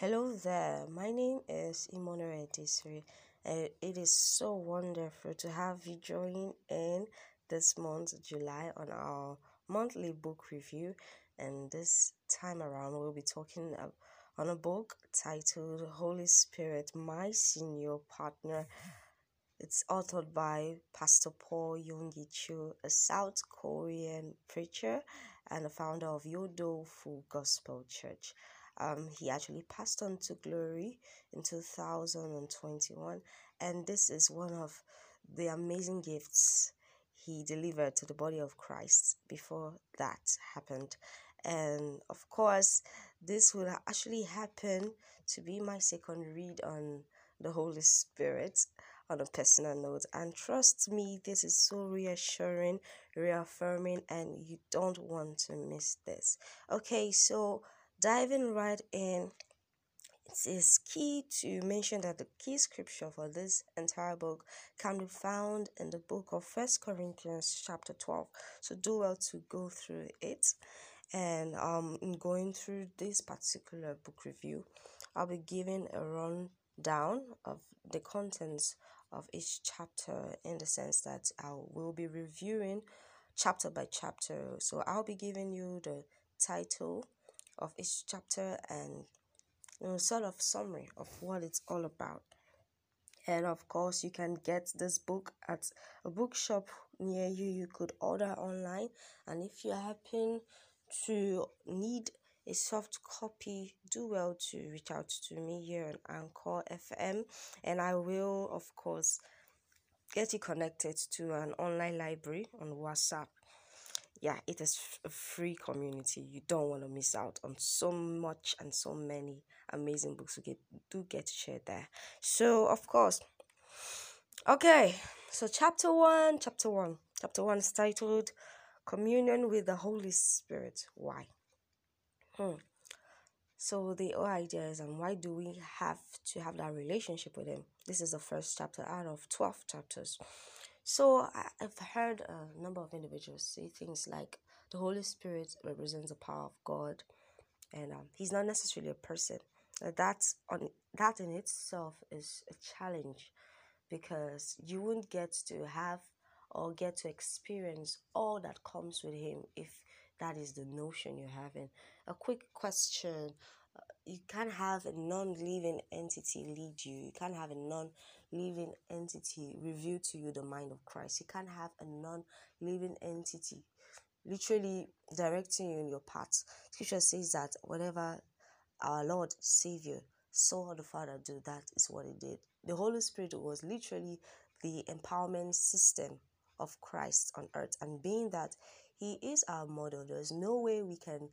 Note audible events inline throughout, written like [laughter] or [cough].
Hello there, my name is Imonere Desiri, and it is so wonderful to have you join in this month, July, on our monthly book review. And this time around, we'll be talking on a book titled Holy Spirit, My Senior Partner. It's authored by Pastor Paul Yonggi Cho, a South Korean preacher and the founder of Yoido Full Gospel Church. Um, he actually passed on to glory in 2021, and this is one of the amazing gifts he delivered to the body of Christ before that happened. And of course, this will actually happen to be my second read on the Holy Spirit on a personal note. And trust me, this is so reassuring, reaffirming, and you don't want to miss this. Okay, so diving right in, it is key to mention that the key scripture for this entire book can be found in the book of First Corinthians chapter 12. So do well to go through it. And um, in going through this particular book review, I'll be giving a rundown of the contents of each chapter in the sense that I will be reviewing chapter by chapter. So I'll be giving you the title, of each chapter and you know, sort of summary of what it's all about. And of course, you can get this book at a bookshop near you. You could order online, and if you happen to need a soft copy, do well to reach out to me here on Anchor FM, and I will, of course, get you connected to an online library on WhatsApp yeah, it is a free community. You don't want to miss out on so much and so many amazing books we get do get to share there. So of course, okay. So chapter one, chapter one, chapter one is titled "Communion with the Holy Spirit." Why? Hmm. So the idea is, and why do we have to have that relationship with Him? This is the first chapter out of twelve chapters. So I've heard a number of individuals say things like the Holy Spirit represents the power of God, and um, He's not necessarily a person. That's on that in itself is a challenge because you won't get to have or get to experience all that comes with Him if that is the notion you're having. A quick question you can't have a non-living entity lead you. You can't have a non-living entity reveal to you the mind of christ. You can't have a non-living entity literally directing you in your path. Scripture says that whatever our lord savior saw the father do that is what he did. The holy spirit was literally the empowerment system of christ on earth. And being that he is our model there's no way we can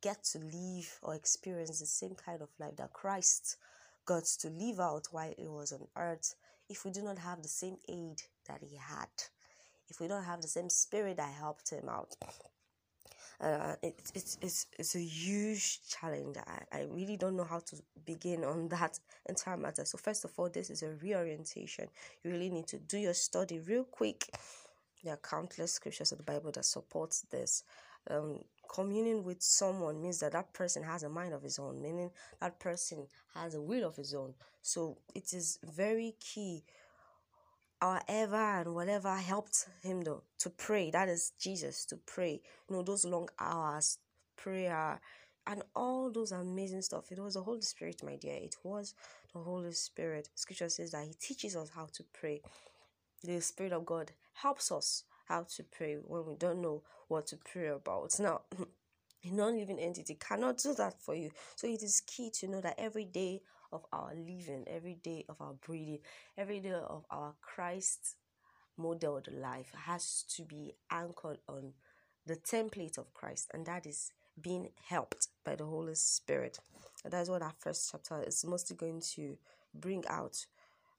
get to live or experience the same kind of life that Christ got to live out while he was on earth if we do not have the same aid that he had, if we don't have the same spirit that helped him out. Uh, it, it's, it's, it's a huge challenge. I, I really don't know how to begin on [laughs] that entire matter. So, first of all, this is a reorientation. You really need to do your study real quick. There are countless scriptures of the Bible that supports this. Um, communing with someone means that that person has a mind of his own, meaning that person has a will of his own. So it is very key. However, and whatever helped him though to pray, that is Jesus to pray. You know, those long hours, prayer, and all those amazing stuff. It was the Holy Spirit, my dear. It was the Holy Spirit. Scripture says that He teaches us how to pray. The Spirit of God helps us how to pray when we don't know what to pray about. Now, [clears throat] a non living entity cannot do that for you. So it is key to know that every day of our living, every day of our breathing, every day of our Christ modeled life has to be anchored on the template of Christ, and that is being helped by the Holy Spirit. And that's what our first chapter is mostly going to bring out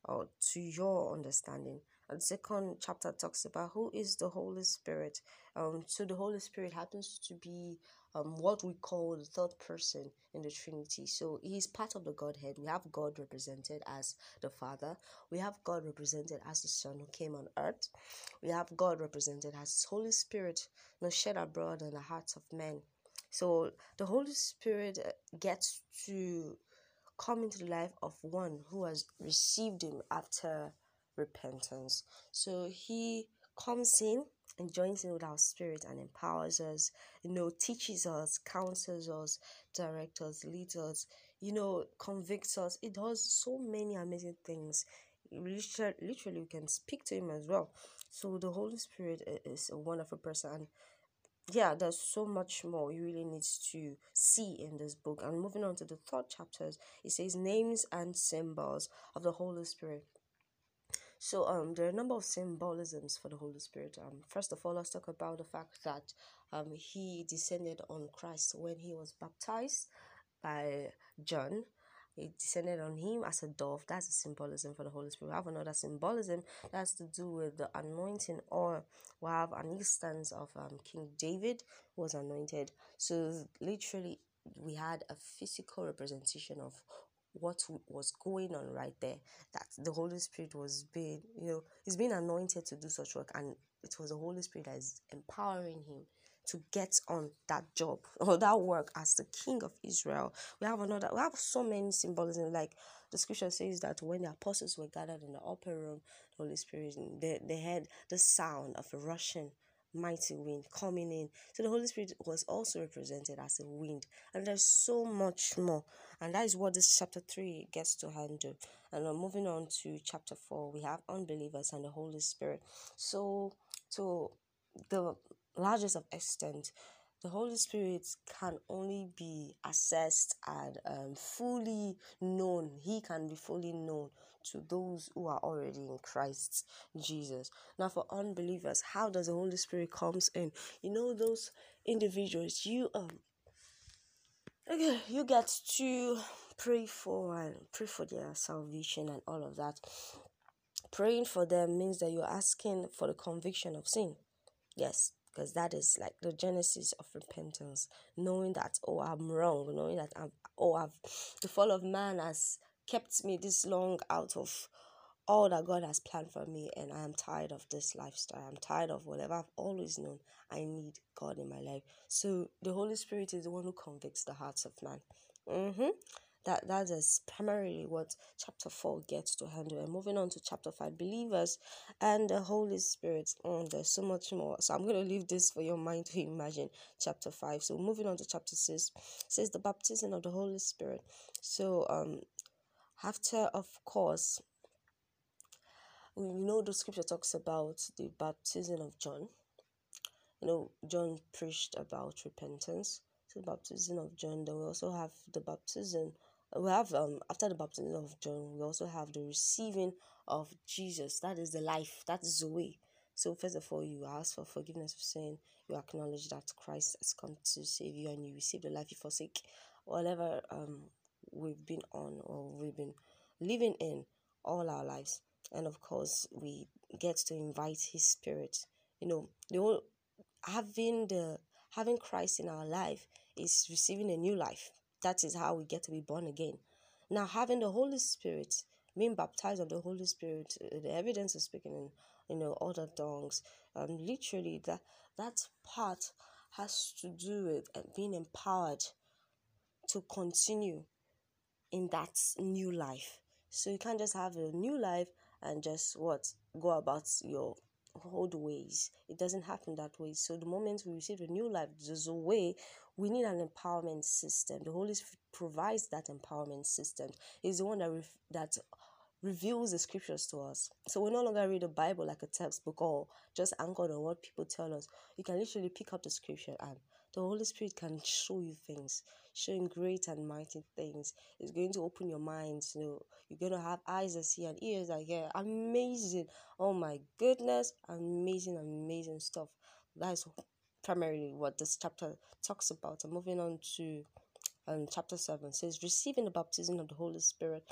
or uh, to your understanding. And second chapter talks about who is the Holy Spirit. Um, so the Holy Spirit happens to be um, what we call the third person in the Trinity. So he's part of the Godhead. We have God represented as the Father. We have God represented as the Son who came on earth. We have God represented as His Holy Spirit, know, shed abroad in the hearts of men. So the Holy Spirit uh, gets to come into the life of one who has received him after repentance. So he comes in and joins in with our spirit and empowers us, you know, teaches us, counsels us, directs us, leads us, you know, convicts us. It does so many amazing things. Literally, literally, we can speak to him as well. So the Holy Spirit is a wonderful person. Yeah, there's so much more you really need to see in this book. And moving on to the third chapters, it says names and symbols of the Holy Spirit. So um, there are a number of symbolisms for the Holy Spirit. Um, first of all, let's talk about the fact that um, he descended on Christ when he was baptized by John. It descended on him as a dove. That's a symbolism for the Holy Spirit. We have another symbolism that has to do with the anointing oil. We have an instance of um, King David was anointed. So literally, we had a physical representation of what was going on right there that the holy spirit was being you know he's being anointed to do such work and it was the holy spirit that is empowering him to get on that job [laughs] or that work as the king of Israel. We have another, we have so many symbolism. Like the scripture says that when the apostles were gathered in the upper room, the Holy Spirit, they, they heard the sound of a rushing mighty wind coming in. So the Holy Spirit was also represented as a wind. And there's so much more. And that is what this chapter 3 gets to handle. And uh, moving on to chapter 4, we have unbelievers and the Holy Spirit. So, to the largest of extent, the Holy Spirit can only be assessed and um, fully known. He can be fully known to those who are already in Christ Jesus. Now, for unbelievers, how does the Holy Spirit comes in? You know those individuals you um okay you get to pray for and pray for their salvation and all of that. Praying for them means that you're asking for the conviction of sin. Yes, because that is like the genesis of repentance knowing that oh i'm wrong knowing that i'm oh i've the fall of man has kept me this long out of all that god has planned for me and i am tired of this lifestyle. I'm tired of whatever i've always known i need god in my life. So the holy spirit is the one who convicts the hearts of man. Mm-hmm. That that is primarily what chapter 4 gets to handle. And moving on to chapter 5 believers and the holy spirit. Oh, there's so much more. So i'm to leave this for your mind to imagine chapter 5 so moving on to chapter 6 says the baptism of the holy spirit. So um after of course we know the scripture talks about the baptism of john you know john preached about repentance so the baptism of john then we also have the baptism we have um after the baptism of John, we also have the receiving of Jesus. That is the life. That is the way. So first of all, you ask for forgiveness of sin. You acknowledge that Christ has come to save you, and you receive the life you forsake. Whatever um we've been on or we've been living in all our lives, and of course we get to invite His Spirit. You know, the whole having the having Christ in our life is receiving a new life that is how we get to be born again. Now, having the Holy Spirit, being baptized of the Holy Spirit, uh, the evidence of speaking in you know other tongues, um, literally that that part has to do with uh, being empowered to continue in that new life. So you can't just have a new life and just what go about your old ways. It doesn't happen that way. So the moment we receive a new life, there's a way we need an empowerment system. The Holy Spirit provides that empowerment system. He's the one that re- that reveals the scriptures to us. So we no longer read the Bible like a textbook or just anchored on what people tell us. You can literally pick up the scripture and the Holy Spirit can show you things, showing great and mighty things. It's going to open your mind. You know, you're going to have eyes that see and ears that hear. Amazing. Oh my goodness. Amazing, amazing stuff. That is primarily what this chapter talks about. I'm moving on to um, chapter 7 says receiving the baptism of the Holy Spirit.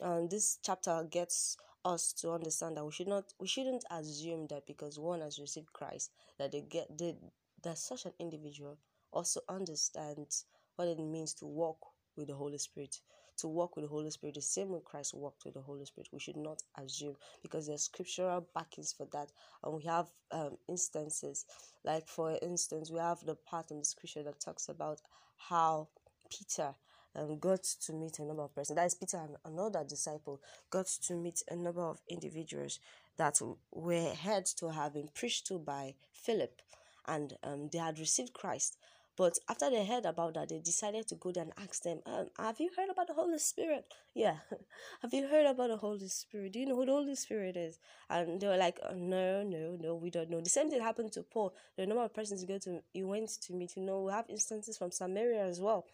And this chapter gets us to understand that we should not we shouldn't assume that because one has received Christ that they get they, that such an individual also understands what it means to walk with the Holy Spirit. To walk with the Holy Spirit, the same way Christ walked with the Holy Spirit. We should not assume because there's scriptural backings for that, and we have um, instances. Like for instance, we have the part in the scripture that talks about how Peter um, got to meet a number of persons. That is Peter and another disciple got to meet a number of individuals that were heard to have been preached to by Philip, and um, they had received Christ. But after they heard about that, they decided to go there and ask them, um, Have you heard about the Holy Spirit? Yeah. [laughs] Have you heard about the Holy Spirit? Do you know who the Holy Spirit is? And they were like, oh, No, no, no, we don't know. The same thing happened to Paul. The number of persons he, go to, he went to meet, you know, we have instances from Samaria as well.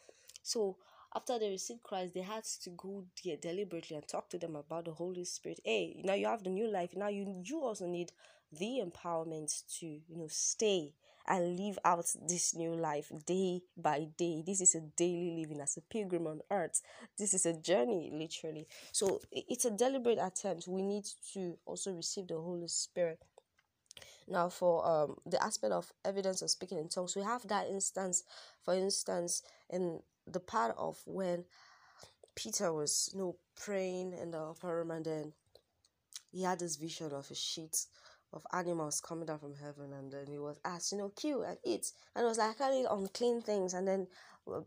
So after they received Christ, they had to go there deliberately and talk to them about the Holy Spirit. Hey, now you have the new life. Now you you also need the empowerment to you know stay and live out this new life day by day. This is a daily living as a pilgrim on earth. This is a journey, literally. So it's a deliberate attempt. We need to also receive the Holy Spirit. Now, for um, the aspect of evidence of speaking in tongues, we have that instance, for instance, in the part of when Peter was you know praying in the upper room and then he had this vision of a sheet of animals coming down from heaven and then he was asked, you know, kill and eat. And it was like, I unclean things. And then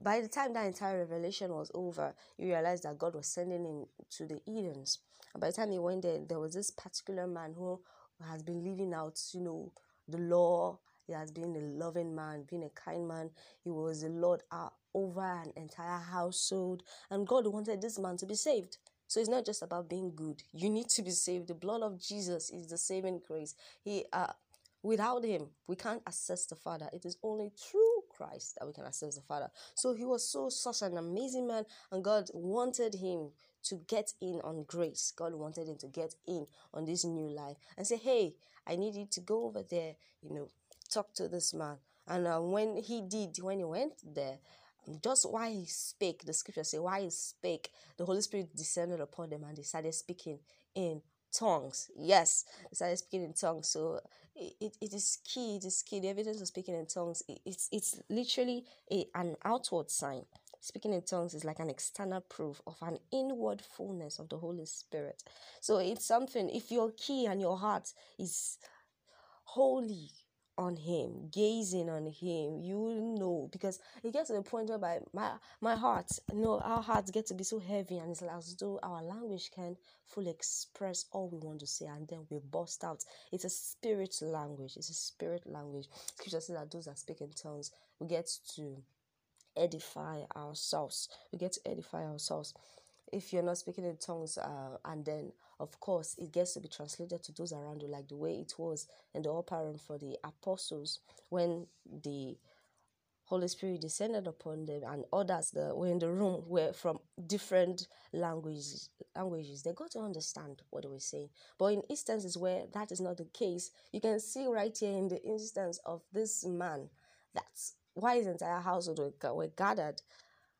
by the time that entire revelation was over, you realized that God was sending him to the Edens. And by the time he went there, there was this particular man who has been living out, you know, the law. He has been a loving man, been a kind man. He was a Lord uh, over an entire household. And God wanted this man to be saved. So it's not just about being good. You need to be saved. The blood of Jesus is the saving grace. He uh without him, we can't access the Father. It is only through Christ that we can access the Father. So he was so such an amazing man, and God wanted him to get in on grace. God wanted him to get in on this new life and say, Hey, I need you to go over there, you know, talk to this man. And uh, when he did, when he went there, just why he spake, the scripture say, why he spake, the Holy Spirit descended upon them and they started speaking in tongues. Yes, they started speaking in tongues. So it, it, it is key, it is key. The evidence of speaking in tongues, it, it's it's literally a, an outward sign. Speaking in tongues is like an external proof of an inward fullness of the Holy Spirit. So it's something, if your key and your heart is holy, on him, gazing on him, you know because it gets to the point where my my heart, you know, our hearts get to be so heavy and it's as though our language can fully express all we want to say and then we burst out. It's a spirit language, it's a spirit language. Scripture says that those that speak in tongues we get to edify ourselves. We get to edify ourselves if you're not speaking in tongues uh, and then of course it gets to be translated to those around you like the way it was in the upper room for the apostles when the Holy Spirit descended upon them and others that were in the room were from different languages languages. They got to understand what they were saying. But in instances where that is not the case you can see right here in the instance of this man that's why his entire household were, were gathered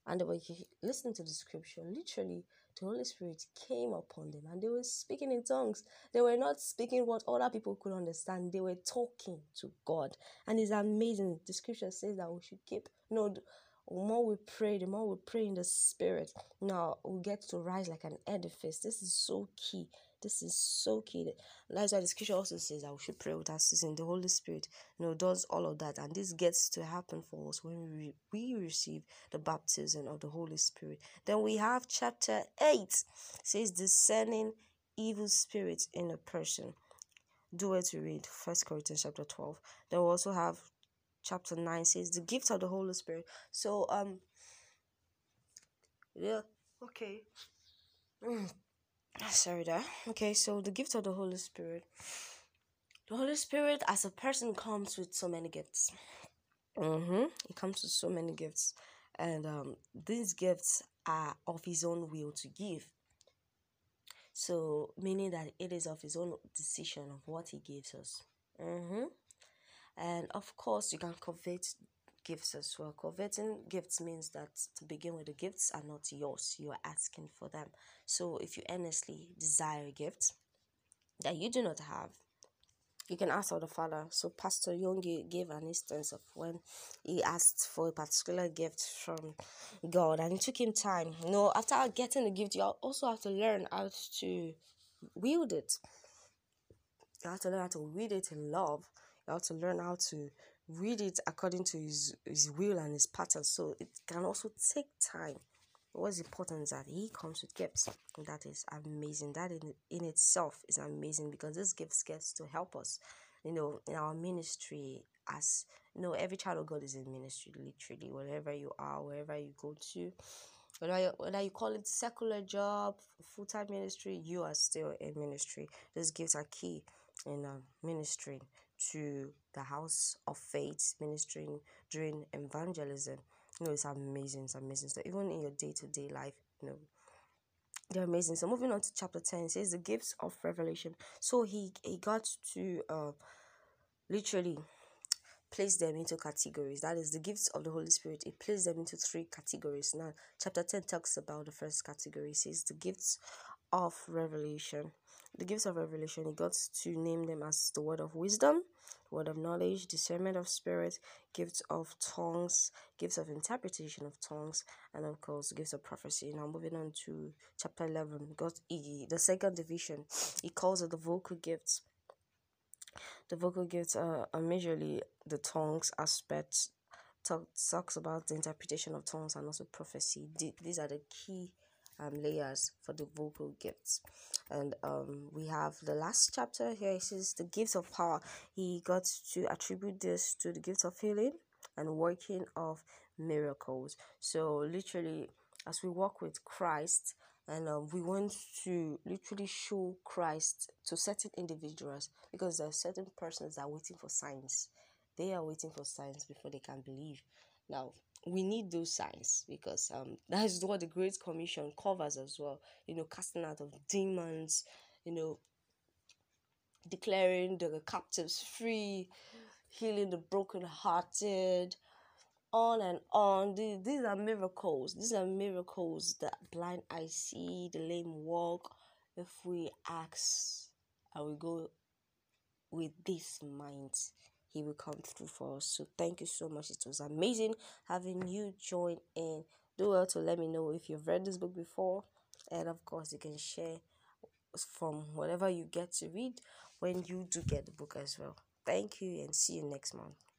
and they were listening to the scripture, literally, the Holy Spirit came upon them and they were speaking in tongues. They were not speaking what other people could understand, they were talking to God. And it's amazing. The scripture says that we should keep, you know, the more we pray, the more we pray in the spirit. Now we get to rise like an edifice. This is so key. This is so key. That's why the scripture also says that we should pray without ceasing. The Holy Spirit, you know, does all of that, and this gets to happen for us when we we receive the baptism of the Holy Spirit. Then we have chapter eight says discerning evil spirits in a person. Do it to read First Corinthians chapter twelve. Then we also have chapter 9 says the gift of the Holy Spirit. So um yeah, okay. [clears throat] Sorry there. Okay, so the gift of the Holy Spirit. The Holy Spirit as a person comes with so many gifts. Mm-hmm. He comes with so many gifts. And um these gifts are of his own will to give. So meaning that it is of his own decision of what he gives us. Mm-hmm. And of course, you can covet gifts as well. Coveting gifts means that to begin with, the gifts are not yours, you are asking for them. So if you earnestly desire a gift that you do not have, you can ask of the Father. So Pastor Yonggi gave an instance of when he asked for a particular gift from God and it took him time. You know, after getting the gift, you also have to learn how to wield it. You have to learn how to wield it in love you have to learn how to read it according to his, his will and his pattern. So it can also take time. what's important is that he comes with gifts. That is amazing. That in in itself is amazing because this gifts gets to help us, you know, in our ministry as you know, every child of God is in ministry, literally, wherever you are, wherever you go to. Whether whether you call it secular job, full time ministry, you are still in ministry. These gifts are key in uh, ministering to the house of faith, ministering during evangelism. You know, it's amazing, it's amazing. So even in your day to day life, you know, they're amazing. So moving on to chapter 10, says the gifts of revelation. So he he got to uh literally place them into categories. That is the gifts of the Holy Spirit. It placed them into three categories. Now, chapter 10 talks about the first category. It says the gifts of revelation. The gifts of revelation, he got to name them as the word of wisdom, word of knowledge, discernment of spirit, gifts of tongues, gifts of interpretation of tongues, and of course, gifts of prophecy. Now, moving on to chapter 11, got the second division. He calls it the vocal gifts the vocal gifts are, are majorly the tongues aspect. Talk, talks about the interpretation of tongues and also prophecy. These are the key um, layers for the vocal gifts. And um, we have the last chapter here. It says the gifts of power. He got to attribute this to the gifts of healing and working of miracles. So, literally, as we walk with Christ, and um, we want to literally show Christ to certain individuals because there are certain persons that are waiting for signs. They are waiting for signs before they can believe. Now, we need those signs because um, [laughs] that is what the Great Commission covers as well. You know, casting out of demons, you know, declaring the captives free, healing the brokenhearted, on and on. These, these are miracles. These are miracles that blind eye see, the lame walk. If we ask and we go with this mind, He will come through for us. So thank you so much. It was amazing having you join in. Do well to let me know if you've read this book before, and of course, you can share from whatever you get to read when you do get the book as well. Thank you and see you next month.